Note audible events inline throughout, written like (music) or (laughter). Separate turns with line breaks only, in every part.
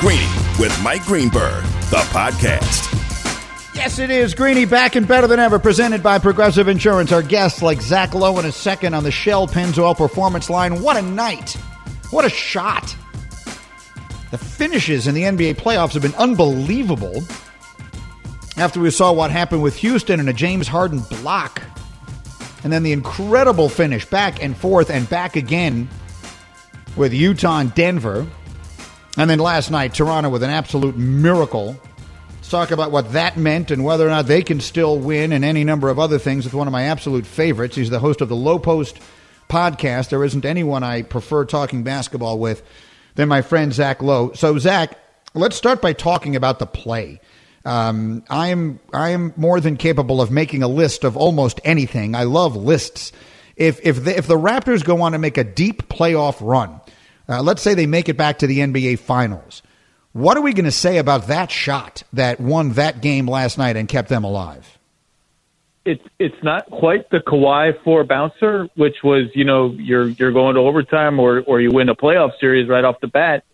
Greeny with Mike Greenberg, the podcast.
Yes, it is. Greeny back and better than ever, presented by Progressive Insurance. Our guests like Zach Lowe in a second on the Shell Pennzoil Performance Line. What a night! What a shot! The finishes in the NBA playoffs have been unbelievable. After we saw what happened with Houston and a James Harden block, and then the incredible finish back and forth and back again with Utah and Denver. And then last night, Toronto with an absolute miracle Let's talk about what that meant and whether or not they can still win and any number of other things with one of my absolute favorites. He's the host of the Lowe Post podcast. There isn't anyone I prefer talking basketball with than my friend Zach Lowe. So, Zach, let's start by talking about the play. Um, I am I am more than capable of making a list of almost anything. I love lists. If if the, if the Raptors go on to make a deep playoff run, uh, let's say they make it back to the NBA Finals, what are we going to say about that shot that won that game last night and kept them alive?
It's it's not quite the Kawhi four bouncer, which was you know you're you're going to overtime or or you win a playoff series right off the bat,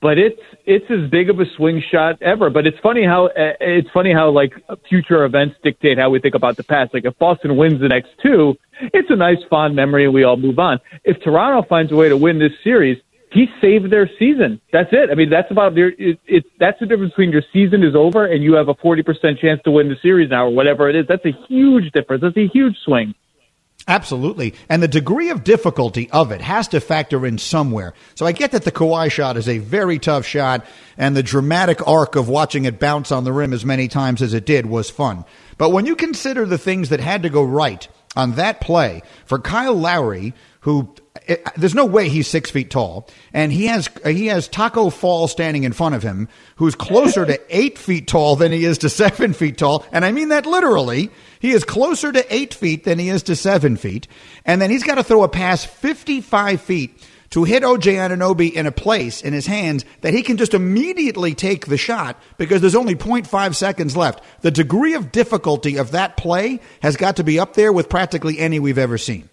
but it's it's as big of a swing shot ever. But it's funny how uh, it's funny how like future events dictate how we think about the past. Like if Boston wins the next two, it's a nice fond memory and we all move on. If Toronto finds a way to win this series, he saved their season. That's it. I mean, that's about their. It, it's that's the difference between your season is over and you have a forty percent chance to win the series now or whatever it is. That's a huge difference. That's a huge swing.
Absolutely. And the degree of difficulty of it has to factor in somewhere. So I get that the Kawhi shot is a very tough shot, and the dramatic arc of watching it bounce on the rim as many times as it did was fun. But when you consider the things that had to go right on that play for Kyle Lowry, who it, there's no way he's six feet tall, and he has he has Tacko Fall standing in front of him, who's closer to (laughs) eight feet tall than he is to seven feet tall, and I mean that literally. He is closer to eight feet than he is to seven feet, and then he's got to throw a pass 55 feet to hit OJ Anunoby in a place in his hands that he can just immediately take the shot because there's only 0.5 seconds left. The degree of difficulty of that play has got to be up there with practically any we've ever seen.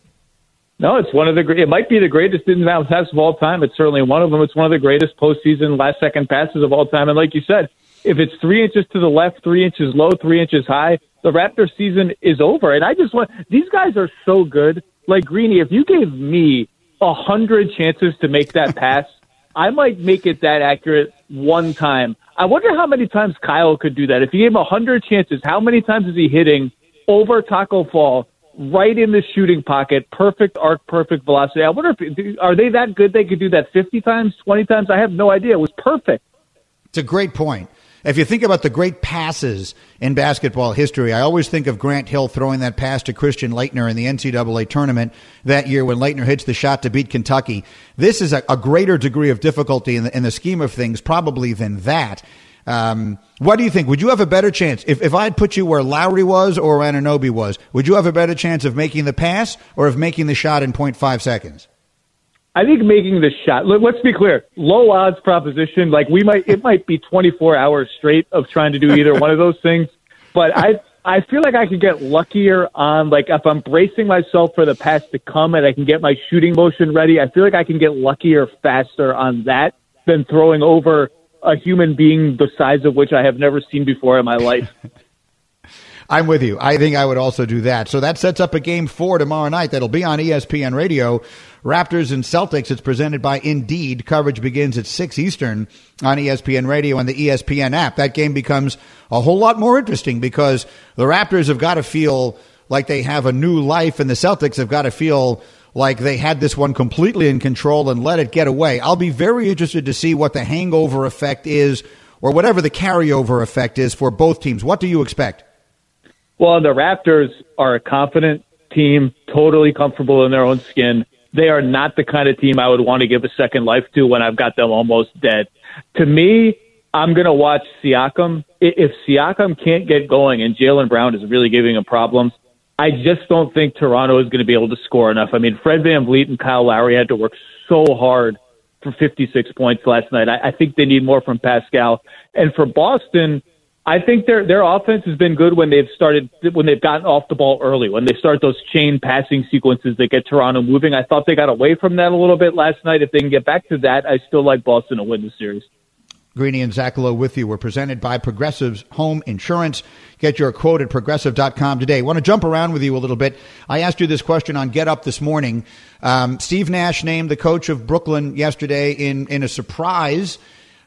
No, it's one of the. Great. It might be the greatest inbound pass of all time. It's certainly one of them. It's one of the greatest postseason last second passes of all time. And like you said, if it's three inches to the left, three inches low, three inches high, the Raptor season is over. And I just want these guys are so good. Like Greeny, if you gave me a hundred chances to make that pass, I might make it that accurate one time. I wonder how many times Kyle could do that. If he gave him a hundred chances, how many times is he hitting over Tacko Fall right in the shooting pocket, perfect arc, perfect velocity. I wonder if are they that good? They could do that fifty times, twenty times. I have no idea. It was perfect.
It's a great point. If you think about the great passes in basketball history, I always think of Grant Hill throwing that pass to Christian Laettner in the NCAA tournament that year when Leitner hits the shot to beat Kentucky. This is a, a greater degree of difficulty in the, in the scheme of things, probably than that. Um, what do you think? Would you have a better chance if, if I had put you where Lowry was or Anunoby was? Would you have a better chance of making the pass or of making the shot in 0.5 seconds?
I think making the shot. Let's be clear. Low odds proposition. Like we might, it might be 24 hours straight of trying to do either one of those things. But I, I feel like I could get luckier on like if I'm bracing myself for the pass to come and I can get my shooting motion ready. I feel like I can get luckier faster on that than throwing over a human being the size of which I have never seen before in my life. (laughs)
I'm with you. I think I would also do that. So that sets up a game four tomorrow night that'll be on ESPN Radio. Raptors and Celtics. It's presented by Indeed. Coverage begins at 6 Eastern on ESPN Radio and the ESPN app. That game becomes a whole lot more interesting because the Raptors have got to feel like they have a new life and the Celtics have got to feel like they had this one completely in control and let it get away. I'll be very interested to see what the hangover effect is or whatever the carryover effect is for both teams. What do you expect?
Well, the Raptors are a confident team, totally comfortable in their own skin. They are not the kind of team I would want to give a second life to when I've got them almost dead. To me, I'm going to watch Siakam. If Siakam can't get going and Jaylen Brown is really giving him problems, I just don't think Toronto is going to be able to score enough. I mean, Fred VanVleet and Kyle Lowry had to work so hard for 56 points last night. I, I think they need more from Pascal. And for Boston, I think their their offense has been good when they've started when they've gotten off the ball early. When they start those chain passing sequences that get Toronto moving. I thought they got away from that a little bit last night. If they can get back to that, I still like Boston to win the series.
Greeny and Zach Lowe with you. We're presented by Progressive's Home Insurance. Get your quote at progressive.com today. I want to jump around with you a little bit. I asked you this question on Get Up this morning. Um, Steve Nash named the coach of Brooklyn yesterday in, in a surprise.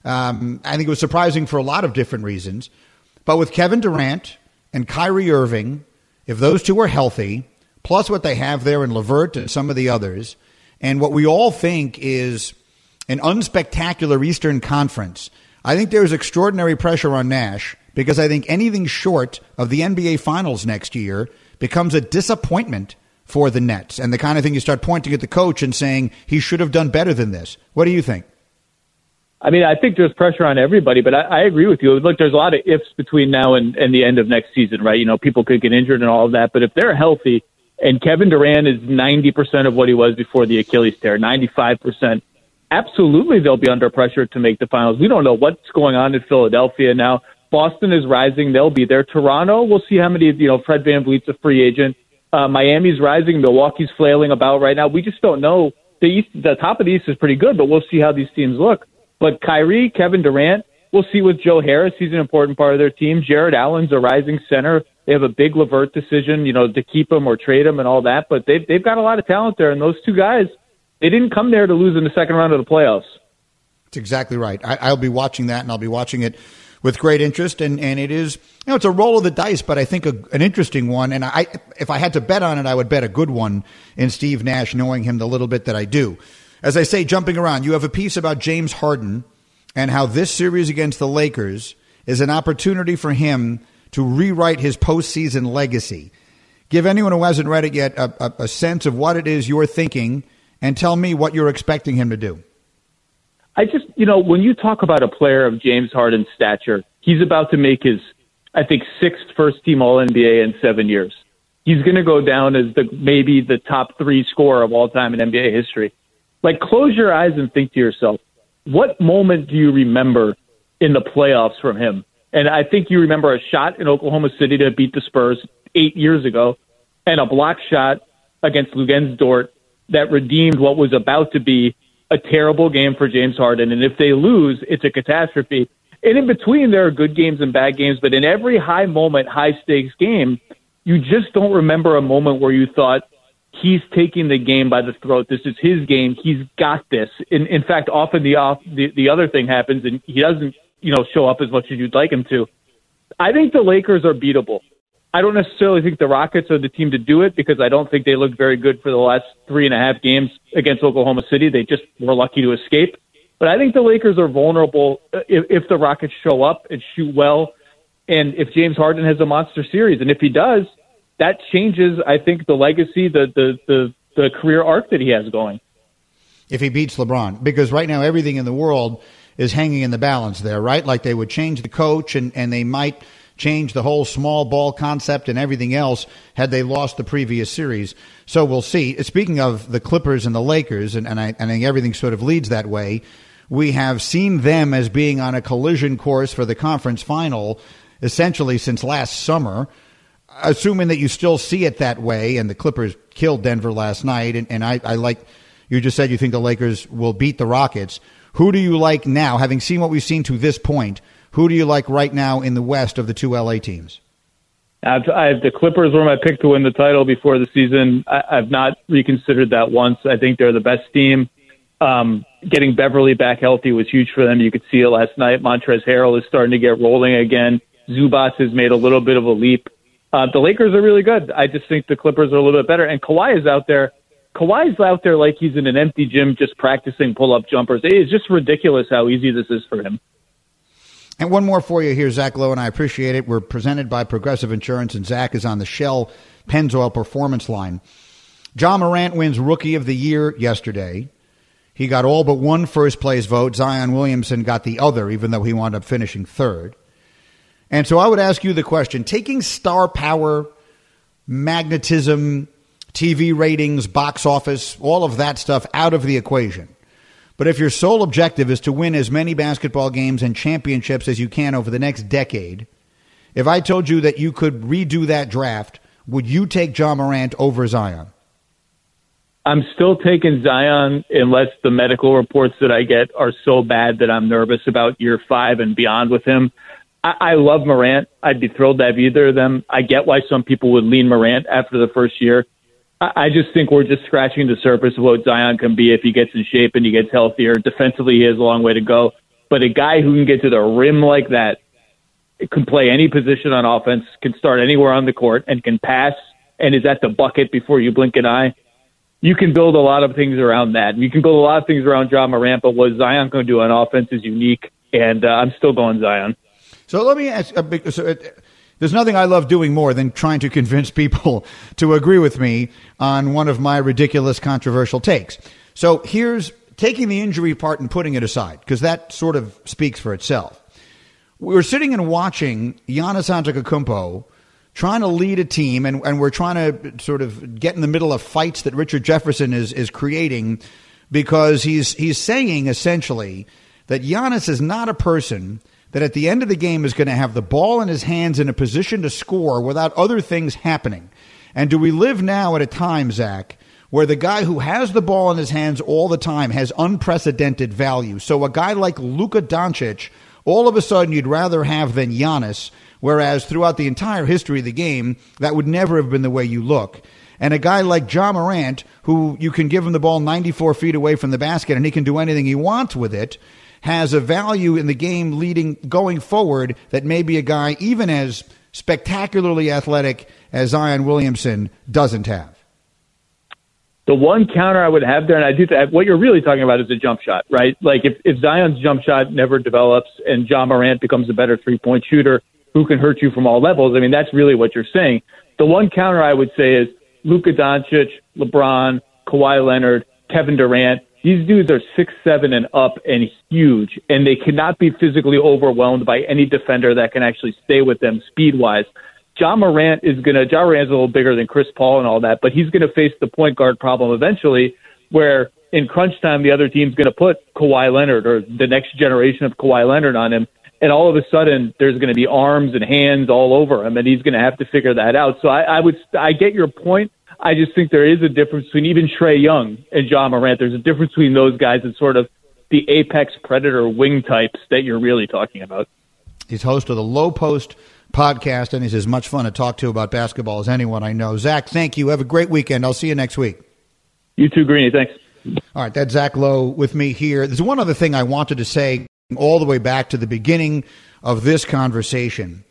Um, I think it was surprising for a lot of different reasons. But with Kevin Durant and Kyrie Irving, if those two are healthy, plus what they have there in LeVert and some of the others, and what we all think is an unspectacular Eastern Conference, I think there's extraordinary pressure on Nash because I think anything short of the NBA Finals next year becomes a disappointment for the Nets and the kind of thing you start pointing at the coach and saying he should have done better than this. What do you think?
I mean, I think there's pressure on everybody, but I, I agree with you. Look, there's a lot of ifs between now and, and the end of next season, right? You know, people could get injured and all of that, but if they're healthy and Kevin Durant is 90% of what he was before the Achilles tear, 95%, absolutely they'll be under pressure to make the finals. We don't know what's going on in Philadelphia now. Boston is rising. They'll be there. Toronto, we'll see how many, you know, Fred Van VanVleet's a free agent. Uh, Miami's rising. Milwaukee's flailing about right now. We just don't know. The East, the top of the East is pretty good, but we'll see how these teams look. But Kyrie, Kevin Durant, we'll see with Joe Harris. He's an important part of their team. Jarrett Allen's a rising center. They have a big LeVert decision, you know, to keep him or trade him and all that. But they've they've got a lot of talent there, and those two guys – they didn't come there to lose in the second round of the playoffs.
That's exactly right. I, will be watching that, and I'll be watching it with great interest. And, and it is, you know, it's a roll of the dice, but I think a, an interesting one. And I, if I had to bet on it, I would bet a good one in Steve Nash, knowing him the little bit that I do. As I say, jumping around, you have a piece about James Harden and how this series against the Lakers is an opportunity for him to rewrite his postseason legacy. Give anyone who hasn't read it yet a, a, a sense of what it is you're thinking and tell me what you're expecting him to do.
I just, you know, when you talk about a player of James Harden's stature, he's about to make his, I think, sixth first team All NBA in seven years. He's going to go down as the maybe the top three scorer of all time in NBA history. Like, close your eyes and think to yourself, what moment do you remember in the playoffs from him? And I think you remember a shot in Oklahoma City to beat the Spurs eight years ago, and a block shot against Luguentz Dort that redeemed what was about to be a terrible game for James Harden. And if they lose, it's a catastrophe. And in between, there are good games and bad games. But in every high moment, high stakes game, you just don't remember a moment where you thought, he's taking the game by the throat. This is his game. He's got this. In, in fact, often the off the, the other thing happens and he doesn't, you know, show up as much as you'd like him to. I think the Lakers are beatable. I don't necessarily think the Rockets are the team to do it because I don't think they looked very good for the last three and a half games against Oklahoma City. They just were lucky to escape. But I think the Lakers are vulnerable uh, if, if the Rockets show up and shoot well, and if James Harden has a monster series, and if he does, that changes. I think the legacy, the the the, the career arc that he has going.
If he beats LeBron, because right now everything in the world is hanging in the balance there, right? Like they would change the coach, and and they might change the whole small ball concept and everything else had they lost the previous series. So we'll see. Speaking of the Clippers and the Lakers, and, and I, I think everything sort of leads that way, we have seen them as being on a collision course for the conference final essentially since last summer. Assuming that you still see it that way, and the Clippers killed Denver last night, and, and I, I like you just said you think the Lakers will beat the Rockets. Who do you like now, having seen what we've seen to this point? Who do you like right now in the West of the two LA teams?
I've, I've, the Clippers were my pick to win the title before the season. I, I've not reconsidered that once. I think they're the best team. Um, getting Beverley back healthy was huge for them. You could see it last night. Montrezl Harrell is starting to get rolling again. Zubac has made a little bit of a leap. Uh, the Lakers are really good. I just think the Clippers are a little bit better. And Kawhi is out there. Kawhi's out there like he's in an empty gym just practicing pull up jumpers. It is just ridiculous how easy this is for him.
And one more for you here, Zach Lowe, and I appreciate it. We're presented by Progressive Insurance, and Zach is on the Shell Pennzoil Performance line. Ja Morant wins Rookie of the Year yesterday. He got all but one first place vote. Zion Williamson got the other, even though he wound up finishing third. And so I would ask you the question taking star power, magnetism, TV ratings, box office, all of that stuff out of the equation, but if your sole objective is to win as many basketball games and championships as you can over the next decade, if I told you that you could redo that draft, would you take Ja Morant over Zion?
I'm still taking Zion unless the medical reports that I get are so bad that I'm nervous about year five and beyond with him. I, I love Morant. I'd be thrilled to have either of them. I get why some people would lean Morant after the first year. I, just think we're just scratching the surface of what Zion can be if he gets in shape and he gets healthier. Defensively, he has a long way to go. But a guy who can get to the rim like that, can play any position on offense, can start anywhere on the court, and can pass and is at the bucket before you blink an eye you can build a lot of things around that. You can build a lot of things around Ja Morant, but what Zion to do on offense is unique, and uh, I'm still going Zion.
So let me ask. Uh, so it, there's nothing I love doing more than trying to convince people (laughs) to agree with me on one of my ridiculous, controversial takes. So here's taking the injury part and putting it aside, because that sort of speaks for itself. We were sitting and watching Giannis Antetokounmpo trying to lead a team, and, and we're trying to sort of get in the middle of fights that Richard Jefferson is is creating, because he's he's saying essentially that Giannis is not a person that at the end of the game is going to have the ball in his hands in a position to score without other things happening. And do we live now at a time, Zach, where the guy who has the ball in his hands all the time has unprecedented value? So a guy like Luka Doncic, all of a sudden you'd rather have than Giannis Whereas throughout the entire history of the game, that would never have been the way you look. And a guy like Ja Morant, who you can give him the ball 94 feet away from the basket and he can do anything he wants with it, has a value in the game leading going forward that maybe a guy even as spectacularly athletic as Zion Williamson doesn't have.
The one counter I would have there, and I do that, what you're really talking about is a jump shot, right? Like if, if Zion's jump shot never develops and Ja Morant becomes a better three point shooter, who can hurt you from all levels. I mean, that's really what you're saying. The one counter I would say is Luka Doncic, LeBron, Kawhi Leonard, Kevin Durant. These dudes are six, seven, and up, and huge, and they cannot be physically overwhelmed by any defender that can actually stay with them speed wise. Ja Morant is gonna. Ja Morant's a little bigger than Chris Paul and all that, but he's gonna face the point guard problem eventually, where in crunch time the other team's gonna put Kawhi Leonard or the next generation of Kawhi Leonard on him, and all of a sudden there's going to be arms and hands all over him, and he's going to have to figure that out. So I, I would, I get your point. I just think there is a difference between even Trae Young and Ja Morant. There's a difference between those guys and sort of the apex predator wing types that you're really talking about.
He's host of the Lowe Post podcast, and he's as much fun to talk to about basketball as anyone I know. Zach, thank you. Have a great weekend. I'll see you next week.
You too, Greeny. Thanks.
All right, that's Zach Lowe with me here. There's one other thing I wanted to say all the way back to the beginning of this conversation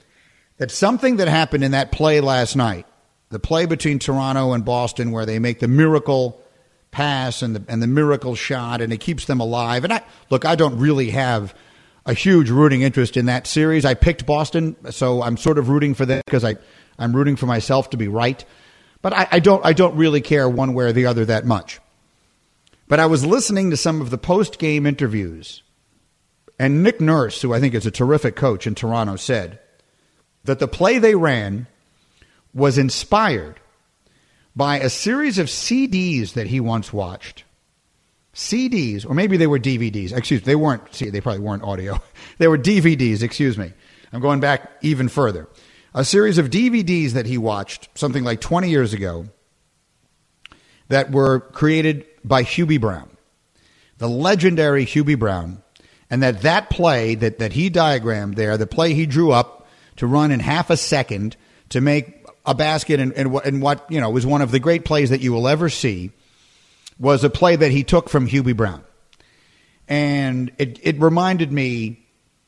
that something that happened in that play last night, the play between Toronto and Boston, where they make the miracle pass and the, and the miracle shot, and it keeps them alive. And I look, I don't really have a huge rooting interest in that series. I picked Boston, so I'm sort of rooting for them because I I'm rooting for myself to be right. But I, I don't I don't really care one way or the other that much. But I was listening to some of the post game interviews and Nick Nurse, who I think is a terrific coach in Toronto, said that the play they ran was inspired by a series of CDs that he once watched. CDs, or maybe they were DVDs. Excuse me, they weren't. See, they probably weren't audio. (laughs) they were DVDs. Excuse me. I'm going back even further. A series of DVDs that he watched, something like 20 years ago, that were created by Hubie Brown, the legendary Hubie Brown, and that that play that, that he diagrammed there, the play he drew up to run in half a second to make a basket and, and, and what you know was one of the great plays that you will ever see was a play that he took from Hubie Brown. And it, it reminded me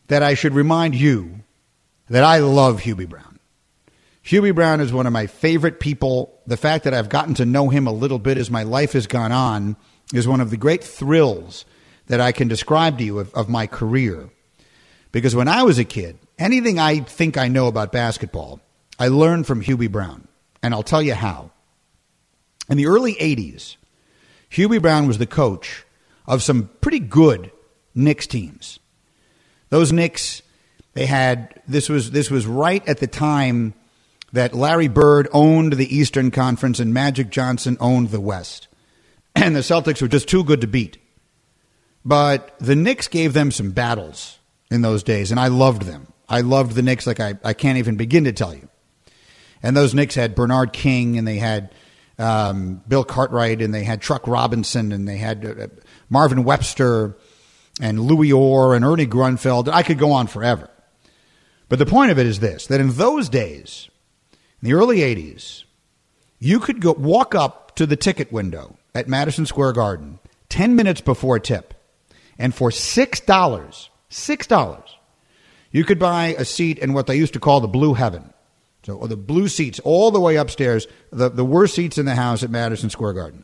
that I should remind you that I love Hubie Brown. Hubie Brown is one of my favorite people. The fact that I've gotten to know him a little bit as my life has gone on is one of the great thrills that I can describe to you of, of my career. Because when I was a kid, anything I think I know about basketball, I learned from Hubie Brown. And I'll tell you how. In the early 80s, Hubie Brown was the coach of some pretty good Knicks teams. Those Knicks, they had this was this was right at the time that Larry Bird owned the Eastern Conference and Magic Johnson owned the West. (clears throat) And the Celtics were just too good to beat. But the Knicks gave them some battles in those days, and I loved them. I loved the Knicks like I, I can't even begin to tell you. And those Knicks had Bernard King, and they had um, Bill Cartwright, and they had Truck Robinson, and they had uh, Marvin Webster, and Louis Orr, and Ernie Grunfeld. I could go on forever. But the point of it is this that in those days, in the early 80s, you could go walk up to the ticket window at Madison Square Garden 10 minutes before tip, and for $6, $6, you could buy a seat in what they used to call the Blue Heaven. So, or the blue seats all the way upstairs, the, the worst seats in the house at Madison Square Garden.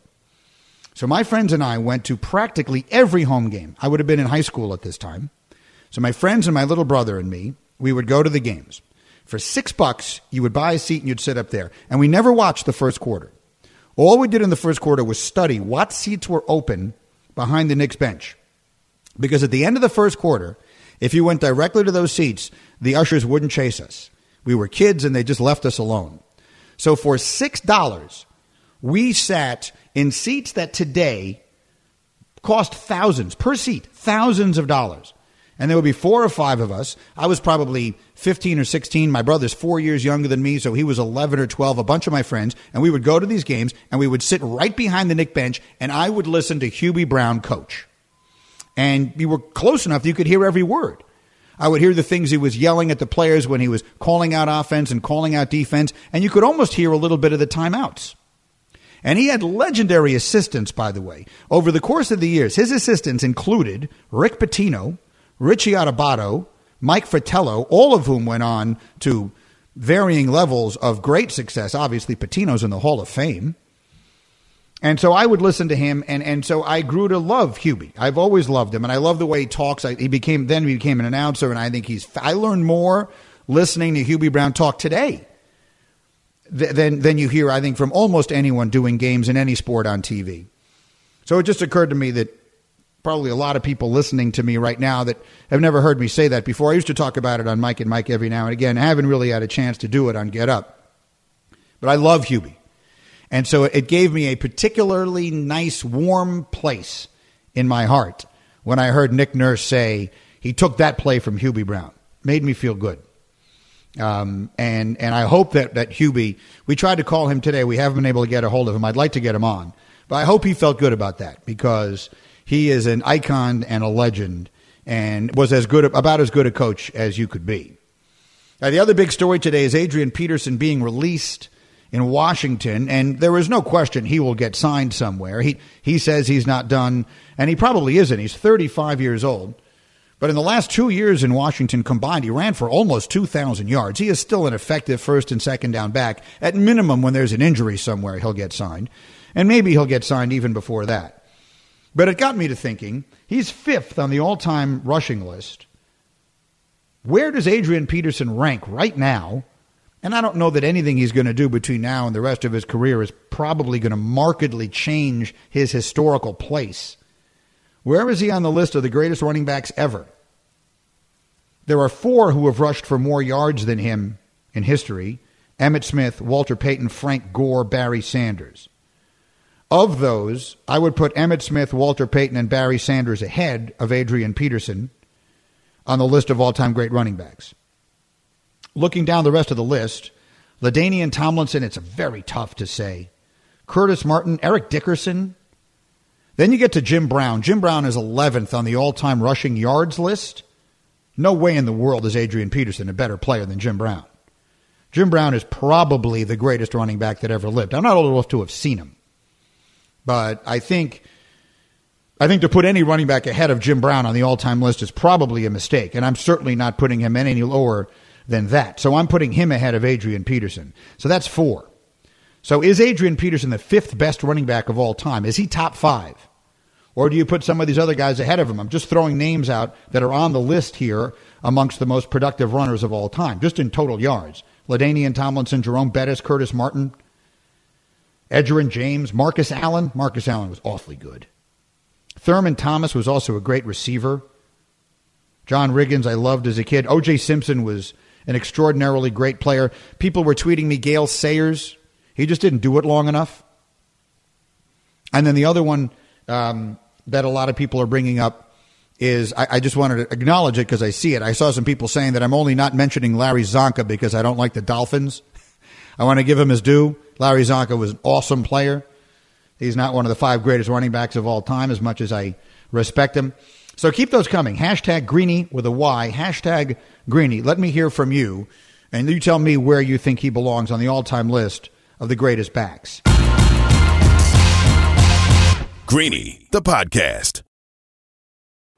So my friends and I went to practically every home game. I would have been in high school at this time. So my friends and my little brother and me, we would go to the games. For six bucks, you would buy a seat and you'd sit up there. And we never watched the first quarter. All we did in the first quarter was study what seats were open behind the Knicks bench. Because at the end of the first quarter, if you went directly to those seats, the ushers wouldn't chase us. We were kids and they just left us alone. So for $6, we sat in seats that today cost thousands per seat, thousands of dollars. And there would be four or five of us. I was probably 15 or 16. My brother's four years younger than me, so he was 11 or 12, a bunch of my friends. And we would go to these games and we would sit right behind the Knick bench and I would listen to Hubie Brown coach. And you were close enough you could hear every word. I would hear the things he was yelling at the players when he was calling out offense and calling out defense, and you could almost hear a little bit of the timeouts. And he had legendary assistants, by the way. Over the course of the years, his assistants included Rick Pitino, Richie Adubato, Mike Fratello, all of whom went on to varying levels of great success. Obviously, Pitino's in the Hall of Fame. And so I would listen to him, and, and so I grew to love Hubie. I've always loved him, and I love the way he talks. I, he became then he became an announcer, and I think he's. I learned more listening to Hubie Brown talk today than than you hear. I think from almost anyone doing games in any sport on TV. So it just occurred to me that probably a lot of people listening to me right now that have never heard me say that before. I used to talk about it on Mike and Mike every now and again. I haven't really had a chance to do it on Get Up, but I love Hubie. And so it gave me a particularly nice, warm place in my heart when I heard Nick Nurse say he took that play from Hubie Brown. Made me feel good. Um, and and I hope that that Hubie, we tried to call him today. We haven't been able to get a hold of him. I'd like to get him on, but I hope he felt good about that because he is an icon and a legend, and was as good about as good a coach as you could be. Now, the other big story today is Adrian Peterson being released in Washington, and there is no question he will get signed somewhere. He he says he's not done, and he probably isn't. He's 35 years old. But in the last two years in Washington combined, he ran for almost 2,000 yards. He is still an effective first and second down back. At minimum, when there's an injury somewhere, he'll get signed. And maybe he'll get signed even before that. But it got me to thinking he's fifth on the all time rushing list. Where does Adrian Peterson rank right now and I don't know that anything he's going to do between now and the rest of his career is probably going to markedly change his historical place. Where is he on the list of the greatest running backs ever? There are four who have rushed for more yards than him in history Emmitt Smith, Walter Payton, Frank Gore, Barry Sanders. Of those, I would put Emmitt Smith, Walter Payton, and Barry Sanders ahead of Adrian Peterson on the list of all time great running backs. Looking down the rest of the list, LaDainian Tomlinson, it's very tough to say. Curtis Martin, Eric Dickerson. Then you get to Jim Brown. Jim Brown is 11th on the all time rushing yards list. No way in the world is Adrian Peterson a better player than Jim Brown. Jim Brown is probably the greatest running back that ever lived. I'm not old enough to have seen him. But I think I think to put any running back ahead of Jim Brown on the all-time list is probably a mistake, and I'm certainly not putting him any lower than that. So I'm putting him ahead of Adrian Peterson. So that's four. So is Adrian Peterson the fifth best running back of all time? Is he top five? Or do you put some of these other guys ahead of him? I'm just throwing names out that are on the list here amongst the most productive runners of all time, just in total yards. LaDainian Tomlinson, Jerome Bettis, Curtis Martin, Edgerrin James, Marcus Allen. Marcus Allen was awfully good. Thurman Thomas was also a great receiver. John Riggins, I loved as a kid. O.J. Simpson was an extraordinarily great player. People were tweeting me Gale Sayers. He just didn't do it long enough. And then the other one um, that a lot of people are bringing up is I, I just wanted to acknowledge it because I see it. I saw some people saying that I'm only not mentioning Larry Csonka because I don't like the Dolphins. (laughs) I want to give him his due. Larry Csonka was an awesome player. He's not one of the five greatest running backs of all time, as much as I respect him. So keep those coming. Hashtag Greeny with a Y. Hashtag Greeny. Let me hear from you, and you tell me where you think he belongs on the all time list of the greatest backs.
Greeny, the podcast.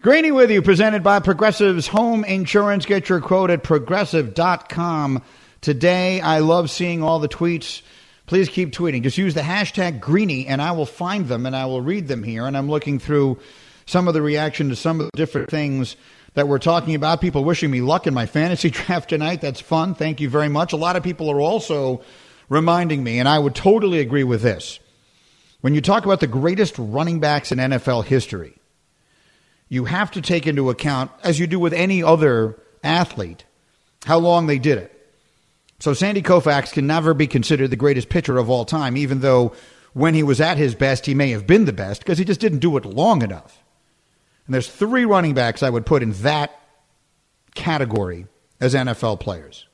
Greeny with you, presented by Progressive's Home Insurance. Get your quote at progressive.com today. I love seeing all the tweets. Please keep tweeting. Just use the hashtag Greeny and I will find them and I will read them here. And I'm looking through some of the reaction to some of the different things that we're talking about. People wishing me luck in my fantasy (laughs) draft tonight. That's fun. Thank you very much. A lot of people are also reminding me, and I would totally agree with this. When you talk about the greatest running backs in NFL history, you have to take into account, as you do with any other athlete, how long they did it. So Sandy Koufax can never be considered the greatest pitcher of all time, even though when he was at his best, he may have been the best because he just didn't do it long enough. And there's three running backs I would put in that category as NFL players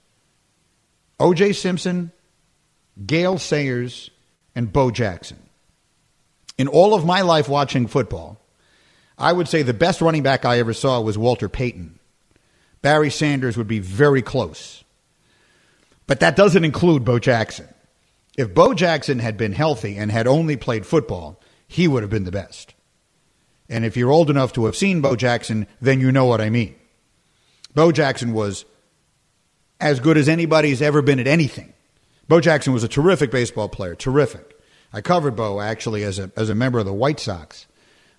O.J. Simpson, Gale Sayers, and Bo Jackson. In all of my life watching football, I would say the best running back I ever saw was Walter Payton. Barry Sanders would be very close. But that doesn't include Bo Jackson. If Bo Jackson had been healthy and had only played football, he would have been the best. And if you're old enough to have seen Bo Jackson, then you know what I mean. Bo Jackson was as good as anybody's ever been at anything. Bo Jackson was a terrific baseball player, terrific. I covered Bo actually as a, as a member of the White Sox.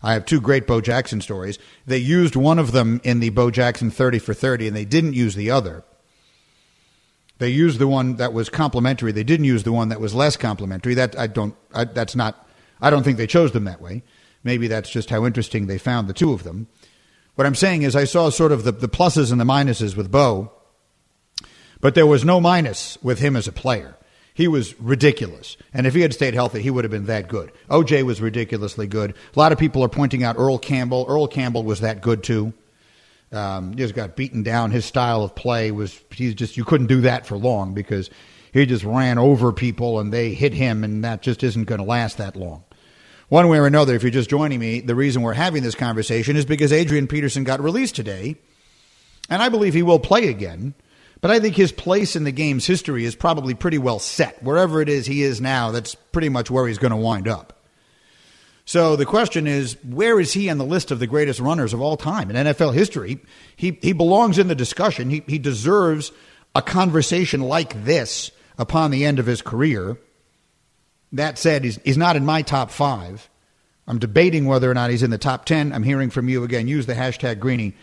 I have two great Bo Jackson stories. They used one of them in the Bo Jackson 30 for 30, and they didn't use the other. They used the one that was complimentary. They didn't use the one that was less complimentary. That I don't. I, that's not. I don't think they chose them that way. Maybe that's just how interesting they found the two of them. What I'm saying is, I saw sort of the, the pluses and the minuses with Bo, but there was no minus with him as a player. He was ridiculous. And if he had stayed healthy, he would have been that good. OJ was ridiculously good. A lot of people are pointing out Earl Campbell. Earl Campbell was that good too. Um, he just got beaten down. His style of play was he's just you couldn't do that for long because he just ran over people and they hit him, and that just isn't going to last that long. One way or another, if you're just joining me, the reason we're having this conversation is because Adrian Peterson got released today, and I believe he will play again. But I think his place in the game's history is probably pretty well set. Wherever it is he is now, that's pretty much where he's going to wind up. So the question is, where is he on the list of the greatest runners of all time in NFL history? He, he belongs in the discussion. He, he deserves a conversation like this upon the end of his career. That said, he's, he's not in my top five. I'm debating whether or not he's in the top 10. I'm hearing from you again. Use the hashtag Greeny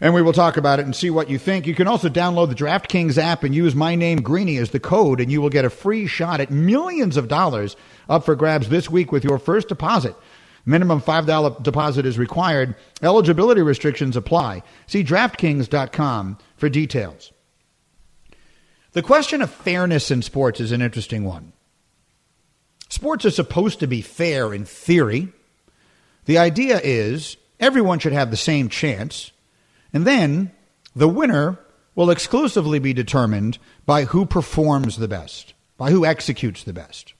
and we will talk about it and see what you think. You can also download the DraftKings app and use my name Greeny as the code, and you will get a free shot at millions of dollars up for grabs this week with your first deposit. Minimum $5 deposit is required. Eligibility restrictions apply. See DraftKings.com for details. The question of fairness in sports is an interesting one. Sports are supposed to be fair in theory. The idea is everyone should have the same chance and then the winner will exclusively be determined by who performs the best, by who executes the best.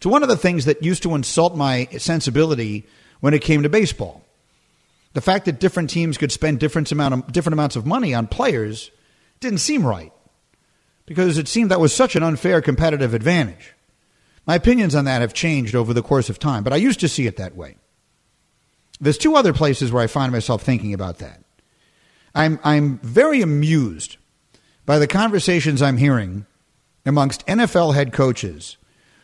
to one of the things that used to insult my sensibility when it came to baseball. The fact that different teams could spend different, amount of, different amounts of money on players didn't seem right because it seemed that was such an unfair competitive advantage. My opinions on that have changed over the course of time, but I used to see it that way. There's two other places where I find myself thinking about that. I'm, I'm very amused by the conversations I'm hearing amongst NFL head coaches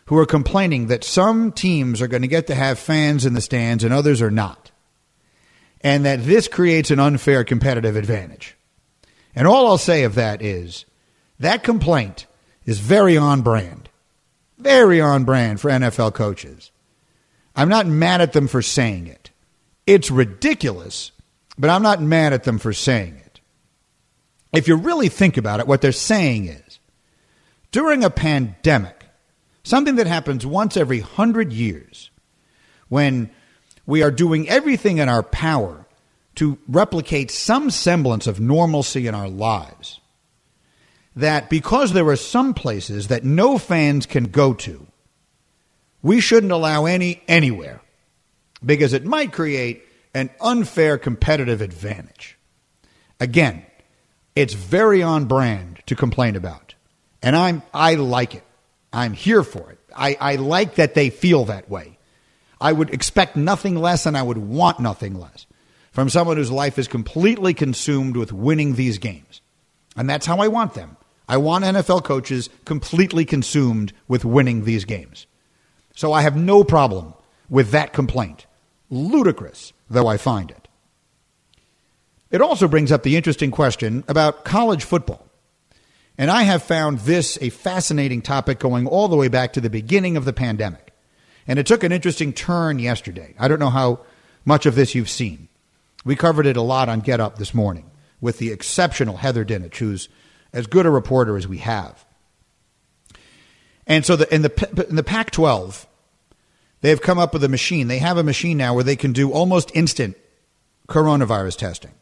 who are complaining that some teams are going to get to have fans in the stands and others are not. And that this creates an unfair competitive advantage. And all I'll say of that is that complaint is very on brand. Very on brand for NFL coaches. I'm not mad at them for saying it. It's ridiculous, but I'm not mad at them for saying it. If you really think about it, what they're saying is during a pandemic, something that happens once every hundred years, when we are doing everything in our power to replicate some semblance of normalcy in our lives, that because there are some places that no fans can go to, we shouldn't allow any anywhere because it might create an unfair competitive advantage. Again, it's very on brand to complain about. And I'm I like it. I'm here for it. I, I like that they feel that way. I would expect nothing less and I would want nothing less from someone whose life is completely consumed with winning these games. And that's how I want them. I want NFL coaches completely consumed with winning these games. So I have no problem with that complaint. Ludicrous, though I find it. It also brings up the interesting question about college football. And I have found this a fascinating topic going all the way back to the beginning of the pandemic. And it took an interesting turn yesterday. I don't know how much of this you've seen. We covered it a lot on Get Up this morning with the exceptional Heather Dinich, who's as good a reporter as we have. And so the, in the, in the Pac 12, They've come up with a machine. They have a machine now where they can do almost instant coronavirus testing,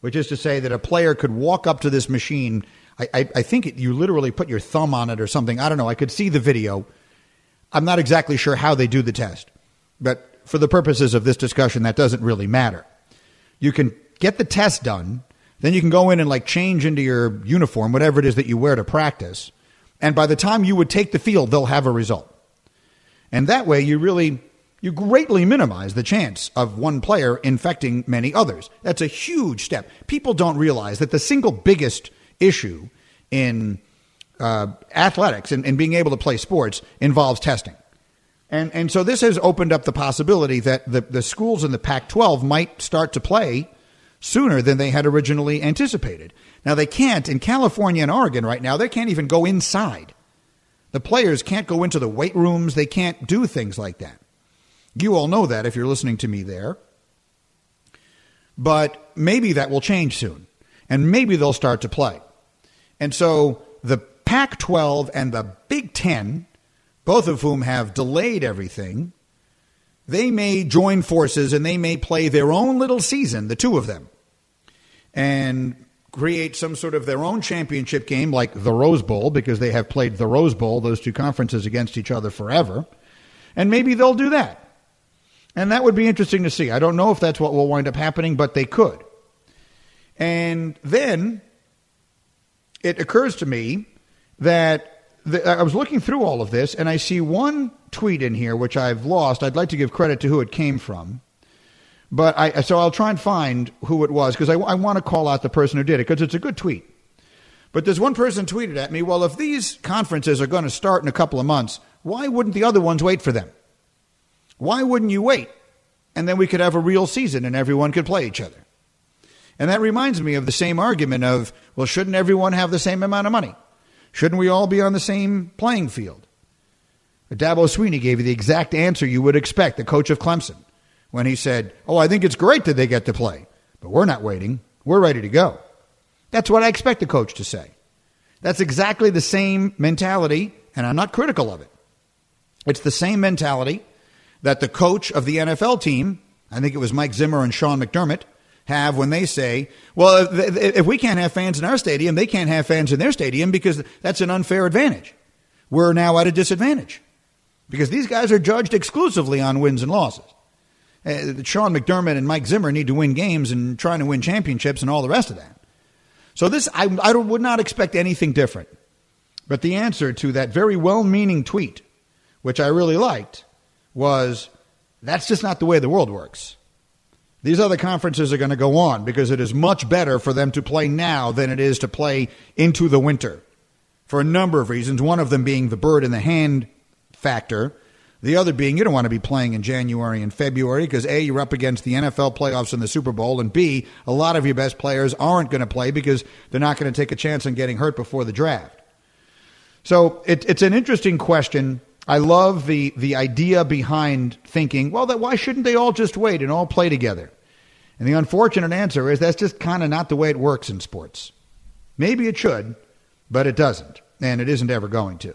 which is to say that a player could walk up to this machine. I, I, I think it, you literally put your thumb on it or something. I don't know. I could see the video. I'm not exactly sure how they do the test, but for the purposes of this discussion, that doesn't really matter. You can get the test done, then you can go in and like change into your uniform, whatever it is that you wear to practice. And by the time you would take the field, they'll have a result. And that way you really you greatly minimize the chance of one player infecting many others. That's a huge step. People don't realize that the single biggest issue in uh, athletics and, and being able to play sports involves testing. And, and so this has opened up the possibility that the, the schools in the Pac 12 might start to play sooner than they had originally anticipated. Now, they can't, in California and Oregon right now, they can't even go inside. The players can't go into the weight rooms, they can't do things like that. You all know that if you're listening to me there. But maybe that will change soon, and maybe they'll start to play. And so the Pac 12 and the Big Ten, both of whom have delayed everything, they may join forces and they may play their own little season, the two of them. And create some sort of their own championship game like the Rose Bowl because they have played the Rose Bowl, those two conferences against each other forever. And maybe they'll do that. And that would be interesting to see. I don't know if that's what will wind up happening, but they could. And then it occurs to me that the, I was looking through all of this and I see one tweet in here which I've lost. I'd like to give credit to who it came from. But I, so I'll try and find who it was because I, I want to call out the person who did it because it's a good tweet. But there's one person tweeted at me, well, if these conferences are going to start in a couple of months, why wouldn't the other ones wait for them? Why wouldn't you wait? And then we could have a real season and everyone could play each other. And that reminds me of the same argument of, well, shouldn't everyone have the same amount of money? Shouldn't we all be on the same playing field? Dabo Swinney gave you the exact answer you would expect, the coach of Clemson when he said, Oh, I think it's great that they get to play, but we're not waiting. We're ready to go. That's what I expect the coach to say. That's exactly the same mentality, and I'm not critical of it. It's the same mentality that the coach of the NFL team, I think it was Mike Zimmer and Sean McDermott, have when they say, well, if, if we can't have fans in our stadium, they can't have fans in their stadium because that's an unfair advantage. We're now at a disadvantage. because these guys are judged exclusively on wins and losses. Uh, Sean McDermott and Mike Zimmer need to win games and trying to win championships and all the rest of that. So this, I, I would not expect anything different. But the answer to that very well-meaning tweet, which I really liked, was that's just not the way the world works. These other conferences are going to go on because it is much better for them to play now than it is to play into the winter for a number of reasons. One of them being the bird in the hand factor. The other being you don't want to be playing in January and February because A, you're up against the NFL playoffs and the Super Bowl, and B, a lot of your best players aren't going to play because they're not going to take a chance on getting hurt before the draft. So it, it's an interesting question. I love the, the idea behind thinking, well, that why shouldn't they all just wait and all play together? And the unfortunate answer is that's just kind of not the way it works in sports. Maybe it should, but it doesn't, and it isn't ever going to.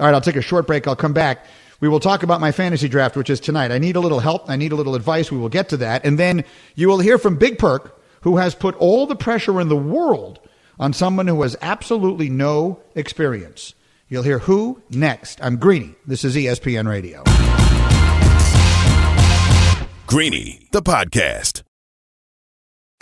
All right, I'll take a short break. I'll come back. We will talk about my fantasy draft, which is tonight. I need a little help. I need a little advice. We will get to that. And then you will hear from Big Perk, who has put all the pressure in the world on someone who has absolutely no experience. You'll hear who next. I'm Greeny. This is ESPN Radio.
Greeny, the podcast.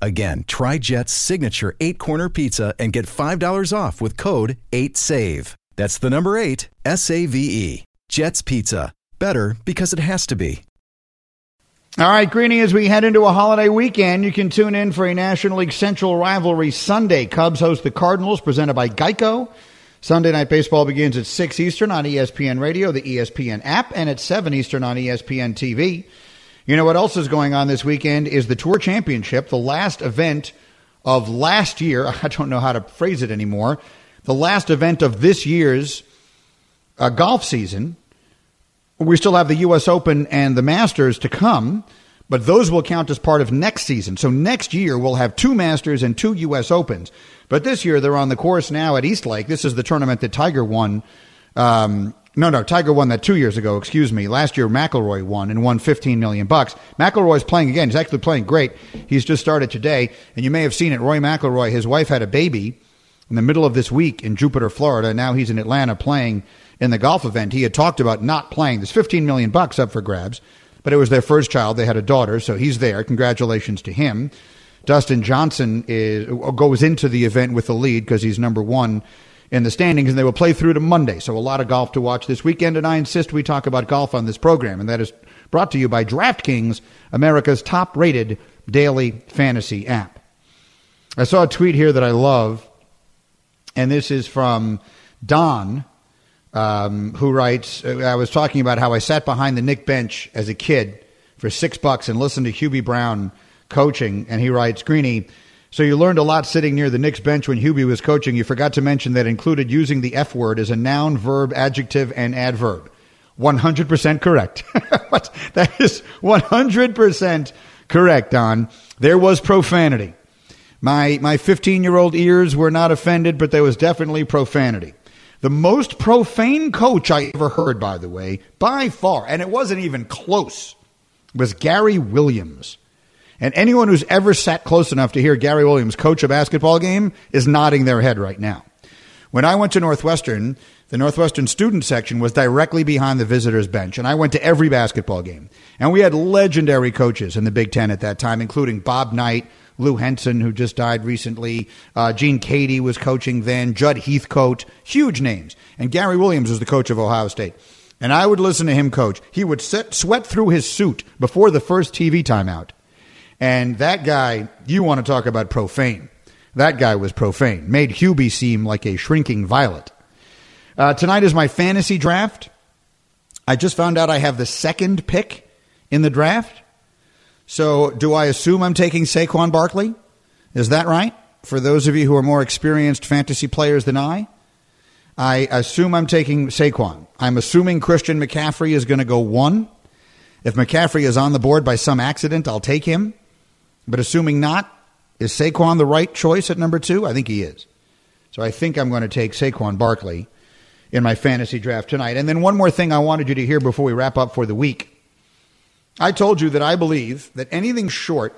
Again, try Jet's signature eight corner pizza and get $5 off with code 8SAVE. That's the number eight, S A V E. Jet's Pizza. Better because it has to be.
All right, Greeny, as we head into a holiday weekend, you can tune in for a National League Central rivalry Sunday. Cubs host the Cardinals, presented by Geico. Sunday Night Baseball begins at 6 Eastern on ESPN Radio, the ESPN app, and at 7 Eastern on ESPN TV. You know what else is going on this weekend is the Tour Championship, the last event of last year. (laughs) I don't know how to phrase it anymore. The last event of this year's uh, golf season. We still have the U.S. Open and the Masters to come, but those will count as part of next season. So next year we'll have two Masters and two U.S. Opens. But this year they're on the course now at East Lake. This is the tournament that Tiger won. Um, no, no, Tiger won that two years ago. Excuse me. Last year McIlroy won and won 15 million bucks. McIlroy's playing again. He's actually playing great. He's just started today, and you may have seen it. Rory McIlroy, his wife had a baby in the middle of this week in Jupiter, Florida. Now he's in Atlanta playing in the golf event. He had talked about not playing. There's 15 million bucks up for grabs, but it was their first child. They had a daughter, so he's there. Congratulations to him. Dustin Johnson is, goes into the event with the lead because he's number one in the standings, and they will play through to Monday. So a lot of golf to watch this weekend, and I insist we talk about golf on this program, and that is brought to you by DraftKings, America's top-rated daily fantasy app. I saw a tweet here that I love, and this is from Don, um, who writes, I was talking about how I sat behind the Knick bench as a kid for six bucks and listened to Hubie Brown – coaching, and he writes, Greeny, so you learned a lot sitting near the Knicks bench when Hubie was coaching. You forgot to mention that included using the F word as a noun, verb, adjective, and adverb. 100% correct. (laughs) that is 100% correct, Don. There was profanity. My, my 15 year old ears were not offended, but there was definitely profanity. The most profane coach I ever heard, by the way, by far, and it wasn't even close, was Gary Williams. And anyone who's ever sat close enough to hear Gary Williams coach a basketball game is nodding their head right now. When I went to Northwestern, the Northwestern student section was directly behind the visitors bench, and I went to every basketball game. And we had legendary coaches in the Big Ten at that time, including Bob Knight, Lou Henson, who just died recently, uh, Gene Keady was coaching then, Judd Heathcote, huge names. And Gary Williams was the coach of Ohio State. And I would listen to him coach. He would sweat through his suit before the first TV timeout. And that guy, you want to talk about profane. That guy was profane. Made Hubie seem like a shrinking violet. Uh, tonight is my fantasy draft. I just found out I have the second pick in the draft. So, do I assume I'm taking Saquon Barkley? Is that right? For those of you who are more experienced fantasy players than I, I assume I'm taking Saquon. I'm assuming Christian McCaffrey is going to go one. If McCaffrey is on the board by some accident, I'll take him. But assuming not, is Saquon the right choice at number two? I think he is. So I think I'm going to take Saquon Barkley in my fantasy draft tonight. And then one more thing I wanted you to hear before we wrap up for the week. I told you that I believe that anything short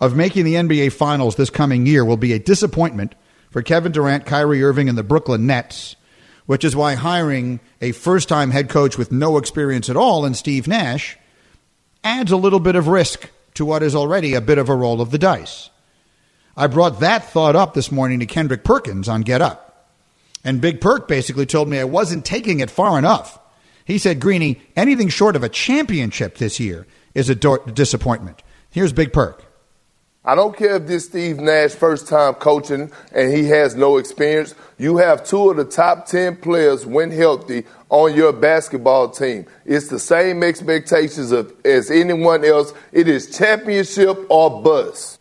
of making the NBA Finals this coming year will be a disappointment for Kevin Durant, Kyrie Irving, and the Brooklyn Nets, which is why hiring a first time head coach with no experience at all in Steve Nash adds a little bit of risk to what is already a bit of a roll of the dice. I brought that thought up this morning to Kendrick Perkins on Get Up. And Big Perk basically told me I wasn't taking it far enough. He said, Greeny, anything short of a championship this year is a do- disappointment. Here's Big Perk.
I don't care if this Steve Nash first time coaching and he has no experience. You have two of the top 10 players when healthy on your basketball team. It's the same expectations of, as anyone else. It is championship or bust.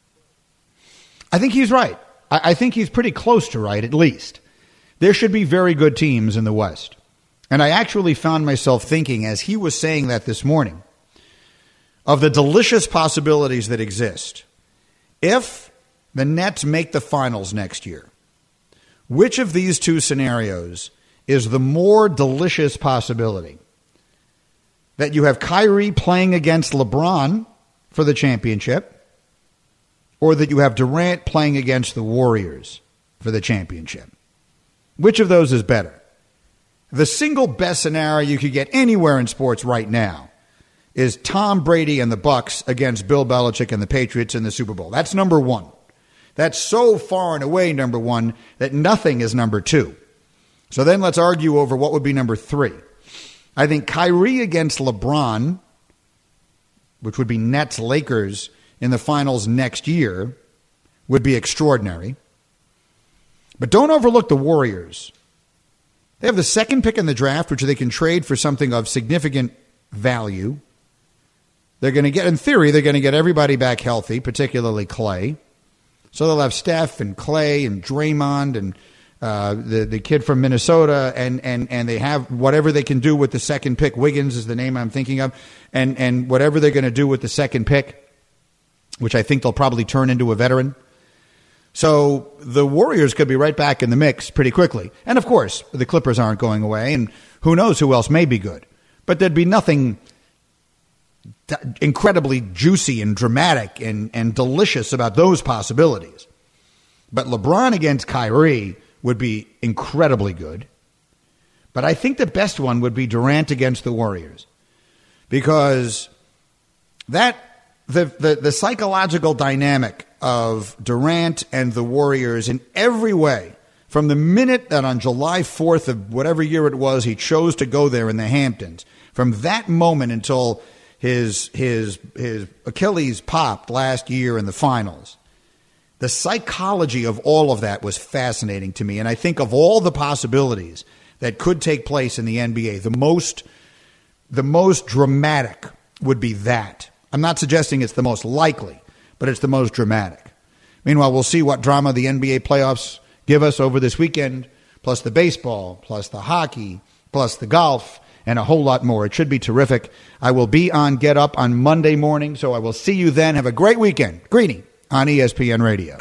I think he's right. I, I think he's pretty close to right, at least. There should be very good teams in the West. And I actually found myself thinking as he was saying that this morning of the delicious possibilities that exist. If the Nets make the finals next year, which of these two scenarios is the more delicious possibility? That you have Kyrie playing against LeBron for the championship, or that you have Durant playing against the Warriors for the championship? Which of those is better? The single best scenario you could get anywhere in sports right now is Tom Brady and the Bucs against Bill Belichick and the Patriots in the Super Bowl. That's number 1. That's so far and away number 1 that nothing is number 2. So then let's argue over what would be number 3. I think Kyrie against LeBron, which would be Nets Lakers in the finals next year, would be extraordinary. But don't overlook the Warriors. They have the second pick in the draft, which they can trade for something of significant value. They're going to get, in theory, they're going to get everybody back healthy, particularly Clay. So they'll have Steph and Clay and Draymond and uh, the the kid from Minnesota, and, and, and they have whatever they can do with the second pick. Wiggins is the name I'm thinking of, and and whatever they're going to do with the second pick, which I think they'll probably turn into a veteran. So the Warriors could be right back in the mix pretty quickly, and of course the Clippers aren't going away, and who knows who else may be good, but there'd be nothing incredibly juicy and dramatic and, and delicious about those possibilities. But LeBron against Kyrie would be incredibly good. But I think the best one would be Durant against the Warriors. Because that the, the, the psychological dynamic of Durant and the Warriors in every way, from the minute that on July 4th of whatever year it was, he chose to go there in the Hamptons, from that moment until his his his Achilles popped last year in the finals. The psychology of all of that was fascinating to me, and I think of all the possibilities that could take place in the NBA, the most the most dramatic would be that. I'm not suggesting it's the most likely, but it's the most dramatic. Meanwhile, we'll see what drama the NBA playoffs give us over this weekend, plus the baseball, plus the hockey, plus the golf and a whole lot more. It should be terrific. I will be on Get Up on Monday morning, so I will see you then. Have a great weekend. Greeny on ESPN Radio.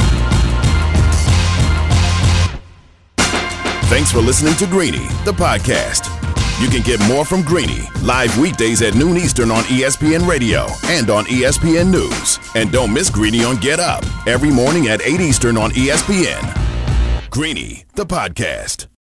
Thanks for listening to Greeny, the podcast. You can get more from Greeny live weekdays at noon Eastern on ESPN Radio and on ESPN News. And don't miss Greeny on Get Up every morning at 8 Eastern on ESPN. Greeny, the podcast.